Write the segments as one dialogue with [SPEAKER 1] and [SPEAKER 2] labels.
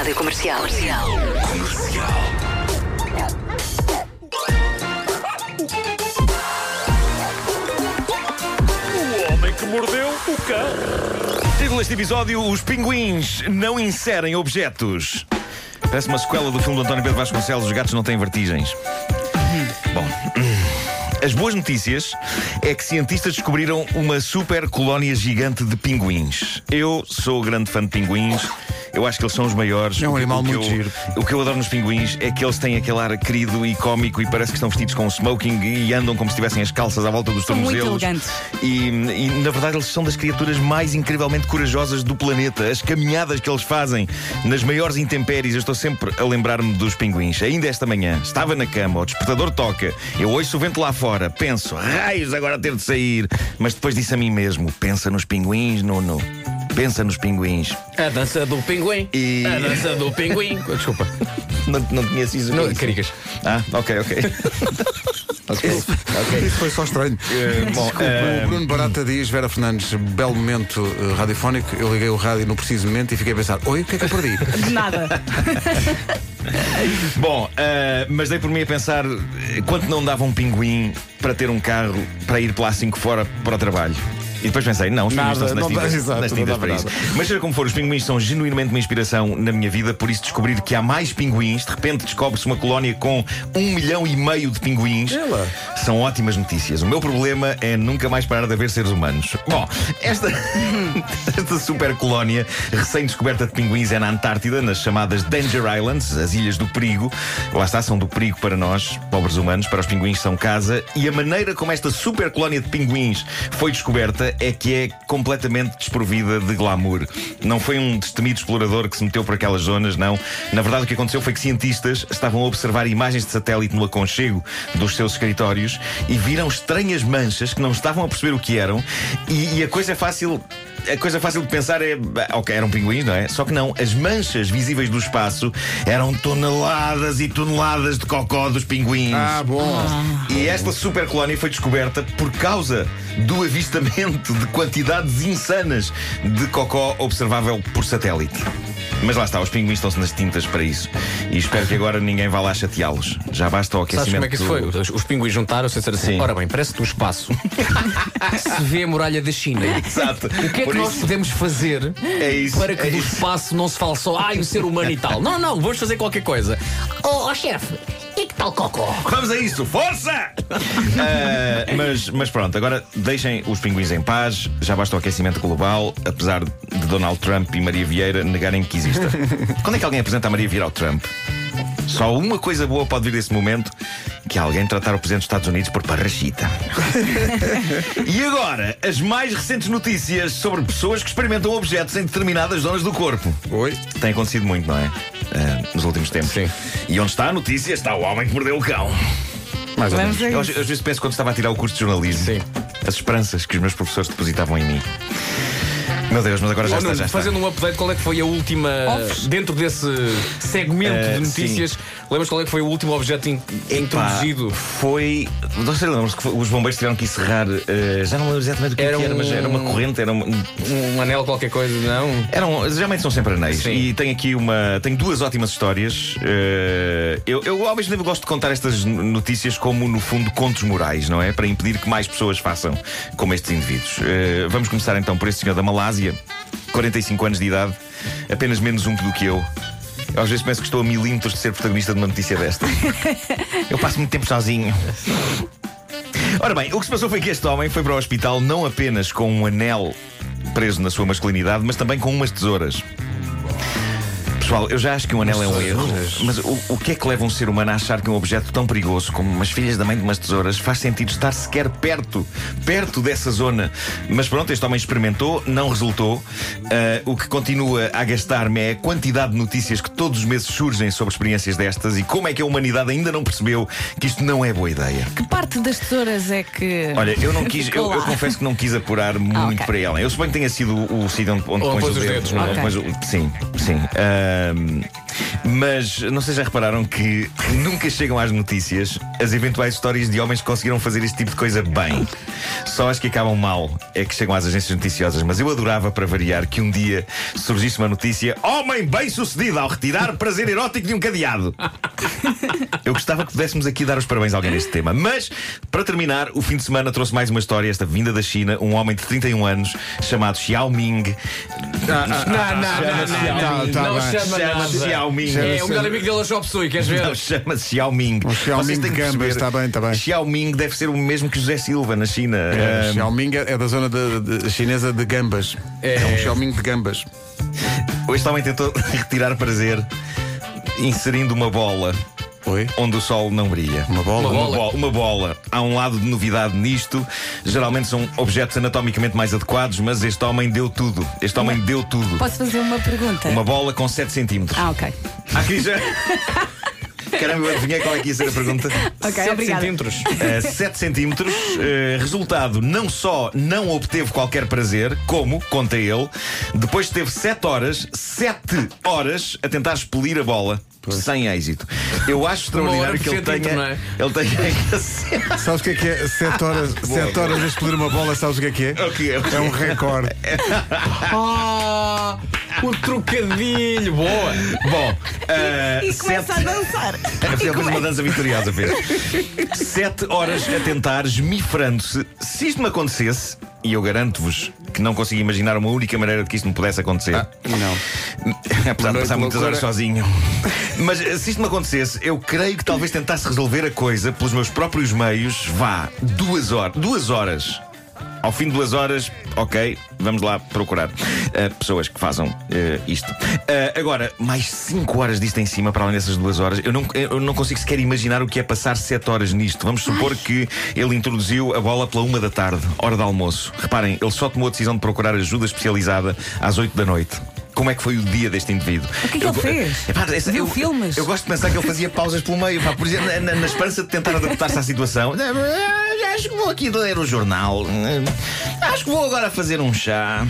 [SPEAKER 1] Rádio Comercial.
[SPEAKER 2] O homem que mordeu o cão.
[SPEAKER 3] Título deste episódio: Os pinguins não inserem objetos. Parece uma sequela do filme do António Pedro Vasconcelos: Os gatos não têm vertigens. Bom. As boas notícias é que cientistas descobriram uma super colónia gigante de pinguins. Eu sou grande fã de pinguins. Eu acho que eles são os maiores.
[SPEAKER 4] É um
[SPEAKER 3] O que-
[SPEAKER 4] animal muito
[SPEAKER 3] eu-
[SPEAKER 4] giro.
[SPEAKER 3] O que eu adoro nos pinguins é que eles têm aquele ar querido e cómico e parece que estão vestidos com smoking e andam como se tivessem as calças à volta dos
[SPEAKER 5] São muito
[SPEAKER 3] tornozelos.
[SPEAKER 5] elegantes.
[SPEAKER 3] E, e, na verdade eles são das criaturas mais incrivelmente corajosas do planeta. As caminhadas que eles fazem nas maiores intempéries, eu estou sempre a lembrar-me dos pinguins. Ainda esta manhã, estava na cama, o despertador toca, eu ouço o vento lá fora, penso, raios, agora ter de sair. Mas depois disse a mim mesmo: pensa nos pinguins, Nuno. Pensa nos pinguins.
[SPEAKER 2] A dança do pinguim.
[SPEAKER 3] E-
[SPEAKER 2] A dança do pinguim. Desculpa.
[SPEAKER 3] Não, não conheço isso.
[SPEAKER 2] Não,
[SPEAKER 3] que é isso?
[SPEAKER 2] caricas.
[SPEAKER 3] Ah, ok, ok. ok, ok.
[SPEAKER 4] Isso foi só estranho.
[SPEAKER 3] Eh, bom, eh,
[SPEAKER 4] O Bruno Barata diz, Vera Fernandes, belo momento eh, radiofónico. Eu liguei o rádio no preciso momento e fiquei a pensar: Oi, o que é que eu perdi?
[SPEAKER 5] De nada.
[SPEAKER 3] Bom, eh, mas dei por mim a pensar quanto não dava um pinguim para ter um carro para ir pela A5 fora para o trabalho. E depois pensei, não, os pinguins estão-se nas
[SPEAKER 4] não dá-
[SPEAKER 3] tintas,
[SPEAKER 4] exato,
[SPEAKER 3] nas
[SPEAKER 4] não
[SPEAKER 3] tintas
[SPEAKER 4] dava
[SPEAKER 3] para isso.
[SPEAKER 4] nada.
[SPEAKER 3] Mas seja como for, os pinguins são genuinamente uma inspiração na minha vida, por isso descobrir que há mais pinguins, de repente descobre-se uma colónia com um milhão e meio de pinguins.
[SPEAKER 4] Ela.
[SPEAKER 3] São ótimas notícias. O meu problema é nunca mais parar de haver seres humanos. Bom, esta, esta super colónia recém-descoberta de pinguins é na Antártida, nas chamadas Danger Islands, as ilhas do perigo. Lá está, são do perigo para nós, pobres humanos, para os pinguins são casa. E a maneira como esta super colónia de pinguins foi descoberta é que é completamente desprovida de glamour. Não foi um destemido explorador que se meteu por aquelas zonas, não. Na verdade, o que aconteceu foi que cientistas estavam a observar imagens de satélite no aconchego dos seus escritórios e viram estranhas manchas que não estavam a perceber o que eram. E, e a coisa é fácil. A coisa fácil de pensar é. Ok, eram pinguins, não é? Só que não, as manchas visíveis do espaço eram toneladas e toneladas de cocó dos pinguins.
[SPEAKER 4] Ah, bom.
[SPEAKER 3] E esta super colónia foi descoberta por causa do avistamento de quantidades insanas de cocó observável por satélite. Mas lá está, os pinguins estão-se nas tintas para isso. E espero que agora ninguém vá lá chateá-los. Já basta o aquecimento.
[SPEAKER 2] Sabes como é que isso foi? Os, os pinguins juntaram-se e disseram assim:
[SPEAKER 3] Sim.
[SPEAKER 2] Ora bem, parece do espaço. Se vê a muralha da China.
[SPEAKER 3] Exato.
[SPEAKER 2] O que é
[SPEAKER 3] Por
[SPEAKER 2] que nós
[SPEAKER 3] isso-
[SPEAKER 2] podemos fazer
[SPEAKER 3] É isso,
[SPEAKER 2] para que
[SPEAKER 3] é
[SPEAKER 2] do
[SPEAKER 3] isso.
[SPEAKER 2] espaço não se fale só ai, o ser humano e tal? Não, não, vamos fazer qualquer coisa. Oh, oh chefe, que tal cocó?
[SPEAKER 3] Vamos a isso, força! Ah, mas, mas pronto, agora deixem os pinguins em paz, já basta o aquecimento global, apesar de Donald Trump e Maria Vieira negarem que exista. Quando é que alguém apresenta a Maria Vieira ao Trump? Só uma coisa boa pode vir desse momento: que alguém tratar o Presidente dos Estados Unidos por parrachita. e agora, as mais recentes notícias sobre pessoas que experimentam objetos em determinadas zonas do corpo.
[SPEAKER 4] Oi.
[SPEAKER 3] Tem acontecido muito, não é? Ah, nos últimos tempos.
[SPEAKER 2] Sim.
[SPEAKER 3] E onde está a notícia está o homem que mordeu o cão.
[SPEAKER 4] Mais ou menos.
[SPEAKER 3] Eu, às vezes penso quando estava a tirar o curso de jornalismo.
[SPEAKER 2] Sim.
[SPEAKER 3] As esperanças que os meus professores depositavam em mim. Meu Deus, mas agora já
[SPEAKER 2] Oh,
[SPEAKER 3] está, já está.
[SPEAKER 2] fazendo um update, qual é que foi a última. Dentro desse segmento
[SPEAKER 3] Eh,
[SPEAKER 2] de notícias, lembras qual é que foi o último objeto in-
[SPEAKER 3] Epá,
[SPEAKER 2] introduzido?
[SPEAKER 3] Foi. Não sei, lembro-se que foi- os bombeiros tiveram que encerrar. eh, já não lembro exatamente o que
[SPEAKER 2] Era
[SPEAKER 3] era, que era, mas
[SPEAKER 2] um-
[SPEAKER 3] era uma corrente, era uma.
[SPEAKER 2] Um anel, qualquer coisa, não?
[SPEAKER 3] Eram, geralmente são sempre anéis.
[SPEAKER 2] Sim.
[SPEAKER 3] E tenho aqui uma. Tenho duas ótimas histórias. Eh, eu, eu, ao mesmo tempo, gosto de contar estas notícias como, no fundo, contos morais, não é? Para impedir que mais pessoas façam como estes indivíduos. Eh, vamos começar então por este senhor da Malásia, 45 anos de idade, apenas menos um do que eu. Eu às vezes penso que estou a milímetros de ser protagonista de uma notícia desta. Eu passo muito tempo sozinho. Ora bem, o que se passou foi que este homem foi para o hospital não apenas com um anel preso na sua masculinidade, mas também com umas tesouras. Pessoal, eu já acho que um anel é um erro, mas o, o que é que leva um ser humano a achar que um objeto tão perigoso como umas filhas da mãe de umas tesouras faz sentido estar sequer perto, perto dessa zona? Mas pronto, este homem experimentou, não resultou. Ah, o que continua a gastar-me é a quantidade de notícias que todos os meses surgem sobre experiências destas e como é que a humanidade ainda não percebeu que isto não é boa ideia.
[SPEAKER 5] Que parte das tesouras é que.
[SPEAKER 3] Olha, eu não quis, eu, eu confesso que não quis apurar muito
[SPEAKER 5] ok.
[SPEAKER 3] para ela. Eu suponho que tenha sido o, o sítio onde, onde pões
[SPEAKER 2] pôs
[SPEAKER 3] os
[SPEAKER 2] os
[SPEAKER 3] dedos.
[SPEAKER 2] dedos, não é?
[SPEAKER 3] o- sim, sim. Ahm, Mas não sei se já repararam que nunca chegam às notícias as eventuais histórias de homens que conseguiram fazer este tipo de coisa bem. Só as que acabam mal é que chegam às agências noticiosas. Mas eu adorava, para variar, que um dia surgisse uma notícia: Homem bem sucedido ao retirar prazer erótico de um cadeado. Eu gostava que pudéssemos aqui dar os parabéns a alguém neste tema. Mas, para terminar, o fim de semana trouxe mais uma história, esta vinda da China, um homem de 31 anos chamado Xiao Ming.
[SPEAKER 2] Não, não, não, não,
[SPEAKER 4] tá
[SPEAKER 2] não, não
[SPEAKER 4] bem.
[SPEAKER 2] chama
[SPEAKER 3] Chama-se
[SPEAKER 2] nada.
[SPEAKER 3] Xiao Ming.
[SPEAKER 2] É o melhor amigo dele, a Chop Suey, queres ver?
[SPEAKER 3] Não, chama-se Xiao Ming.
[SPEAKER 4] O Xiao
[SPEAKER 3] Vocês
[SPEAKER 4] Ming
[SPEAKER 3] têm que
[SPEAKER 4] de gambas, está bem, está bem.
[SPEAKER 3] Xiao Ming deve ser o mesmo que José Silva na China.
[SPEAKER 4] É,
[SPEAKER 3] Ah,
[SPEAKER 4] Xiaoming é da zona de- de- chinesa de gambas.
[SPEAKER 2] É.
[SPEAKER 4] É um Xiaoming de gambas.
[SPEAKER 3] este homem tentou retirar prazer inserindo uma bola
[SPEAKER 4] Oi?
[SPEAKER 3] onde o sol não brilha.
[SPEAKER 4] Uma bola?
[SPEAKER 2] Uma
[SPEAKER 3] Uma
[SPEAKER 2] bola.
[SPEAKER 3] bola, uma bola. Há um lado de novidade nisto. Geralmente são objetos anatomicamente mais adequados, mas este homem deu tudo. Este homem deu tudo.
[SPEAKER 5] Posso fazer uma pergunta?
[SPEAKER 3] Uma bola com 7 centímetros.
[SPEAKER 5] Ah, ok.
[SPEAKER 3] Aqui já. Caramba, eu adivinhei qual é que ia ser a pergunta.
[SPEAKER 5] Ok,
[SPEAKER 2] 7
[SPEAKER 5] obrigada.
[SPEAKER 2] centímetros.
[SPEAKER 3] Uh, 7 centímetros. Uh, resultado, não só não obteve qualquer prazer, como, conta ele, depois teve 7 horas, 7 horas a tentar expelir a bola. Sem êxito. Eu acho extraordinário que ele tenha.
[SPEAKER 2] não é?
[SPEAKER 3] Ele tenha.
[SPEAKER 4] Sabes o que é que é? Sete horas, sete horas a explodir uma bola, sabes o que é que é?
[SPEAKER 3] O que é? O que
[SPEAKER 4] É um recorde.
[SPEAKER 2] Ah, o trocadilho, boa.
[SPEAKER 3] Bom, uh,
[SPEAKER 5] E
[SPEAKER 3] sete-
[SPEAKER 5] começa a dançar.
[SPEAKER 3] Ele fez uma dança vitoriosa, fez. Sete horas a tentar, esmifrando-se. Se isto me acontecesse, e eu garanto-vos que não consigo imaginar uma única maneira de que isto me pudesse acontecer.
[SPEAKER 4] Não.
[SPEAKER 3] Apesar de passar muitas
[SPEAKER 4] loucura.
[SPEAKER 3] horas sozinho. Mas eh, se isto me acontecesse, eu creio que talvez tentasse resolver a coisa pelos meus próprios meios. Vá, duas horas. Duas horas. Ao fim de duas horas, ok, vamos lá procurar eh, pessoas que façam eh, isto. Eh, agora, mais cinco horas disto em cima, para além dessas duas horas, eu não, eu não consigo sequer imaginar o que é passar sete horas nisto. Vamos supor que ele introduziu a bola pela uma da tarde, hora de almoço. Reparem, ele só tomou a decisão de procurar ajuda especializada às oito da noite. Como é que foi o dia deste indivíduo?
[SPEAKER 5] O que é que
[SPEAKER 3] Eu
[SPEAKER 5] ele fez?
[SPEAKER 3] Epá, essa-
[SPEAKER 5] Viu
[SPEAKER 3] eu,
[SPEAKER 5] filmes?
[SPEAKER 3] Eu gosto de pensar que ele fazia pausas pelo meio, pá, por exemplo, na, na- na esperança de tentar adaptar-se à situação. Acho que vou aqui ler o jornal. Acho que vou agora fazer um chá.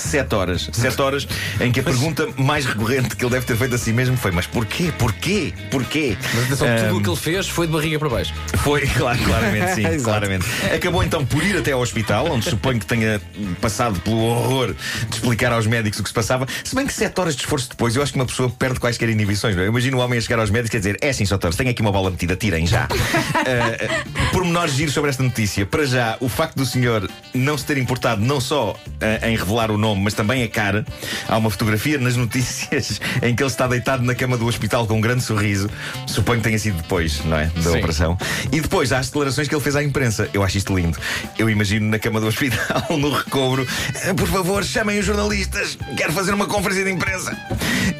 [SPEAKER 3] Sete horas. Sete horas em que a pergunta mais recorrente que ele deve ter feito a si mesmo foi: Mas porquê? Porquê? Porquê?
[SPEAKER 2] Mas atenção, tudo
[SPEAKER 3] Ahm,
[SPEAKER 2] o que ele fez foi de barriga para baixo.
[SPEAKER 3] foi, claro, claramente, sim, claramente. Acabou então por ir até ao hospital, onde suponho que tenha passado pelo horror de explicar aos médicos o que se passava. Se bem que sete horas de esforço depois, eu acho que uma pessoa perde quaisquer inibições. Não é? Eu imagino o homem a chegar aos médicos e dizer: É sim, doutores, tenho aqui uma bola metida, tirem já. uh, pormenores giros sobre esta notícia. Para já, o facto do senhor não se ter importado não só uh, em revelar o nome, mas também a cara. Há uma fotografia nas notícias em que ele está deitado na cama do hospital com um grande sorriso. Suponho que tenha sido depois, não é? Da
[SPEAKER 2] Sim.
[SPEAKER 3] operação. E depois há as declarações que ele fez à imprensa. Eu acho isto lindo. Eu imagino na cama do hospital, no recobro, "Eh, por favor, chamem os jornalistas, quero fazer uma conferência de imprensa.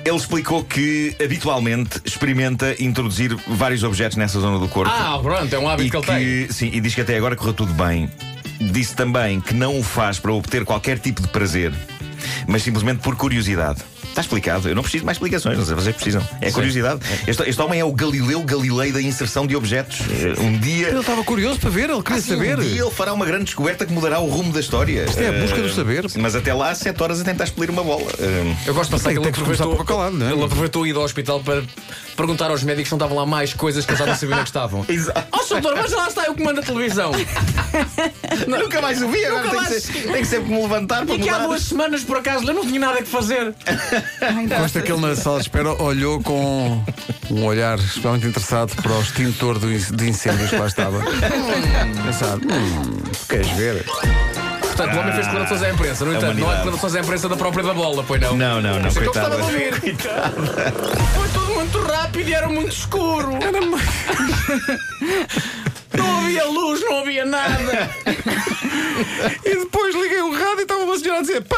[SPEAKER 3] Ele explicou que habitualmente experimenta introduzir vários objetos nessa zona do corpo.
[SPEAKER 2] Ah, pronto, é um hábito
[SPEAKER 3] E
[SPEAKER 2] que ele tem.
[SPEAKER 3] Sim, e diz que até agora correu tudo bem. Disse também que não o faz para obter qualquer tipo de prazer, mas simplesmente por curiosidade. Está explicado, eu não preciso de mais explicações, não sei se vocês precisam. É curiosidade. Este, este homem é o Galileu Galilei da inserção de objetos. Eh, Um dia.
[SPEAKER 4] Ele estava curioso para ver, ele queria
[SPEAKER 3] Ah, sim,
[SPEAKER 4] saber.
[SPEAKER 3] Um dia ele fará uma grande descoberta que mudará o rumo da história.
[SPEAKER 4] Isto é a busca
[SPEAKER 3] Eh,
[SPEAKER 4] do saber.
[SPEAKER 3] Mas até lá, sete horas a tentar expelir uma bola. Eh,
[SPEAKER 2] Eu gosto de pensar que ele aproveitou,
[SPEAKER 4] por qualquer lado, não é?
[SPEAKER 2] ele aproveitou ida ao hospital para perguntar aos médicos se não estavam lá mais coisas que eles já não sabiam onde é que estavam.
[SPEAKER 3] Exato.
[SPEAKER 2] Ó, oh, doutor, mas lá está eu comando a televisão.
[SPEAKER 3] Nunca mais o vi, agora tem que,
[SPEAKER 2] mais-
[SPEAKER 3] ser, tem que sempre me levantar para
[SPEAKER 2] E que há
[SPEAKER 3] mudar.
[SPEAKER 2] duas semanas, por acaso, eu não tinha nada que fazer.
[SPEAKER 4] Consta que ele na sala de espera olhou com um olhar especialmente interessado para o extintor de incêndios que lá estava. Pensar, hum, queres ver?
[SPEAKER 2] Portanto, o homem fez declarações à imprensa. No
[SPEAKER 3] A
[SPEAKER 2] entanto, não há
[SPEAKER 3] humanidade.
[SPEAKER 2] declarações à imprensa da própria da bola, pois não?
[SPEAKER 3] Não, não, não,
[SPEAKER 2] Isso é que eu gostava de ouvir. Foi tudo muito rápido e era muito escuro. Não havia luz, não havia nada.
[SPEAKER 4] E depois liguei o rádio e estava uma senhora a dizer pã!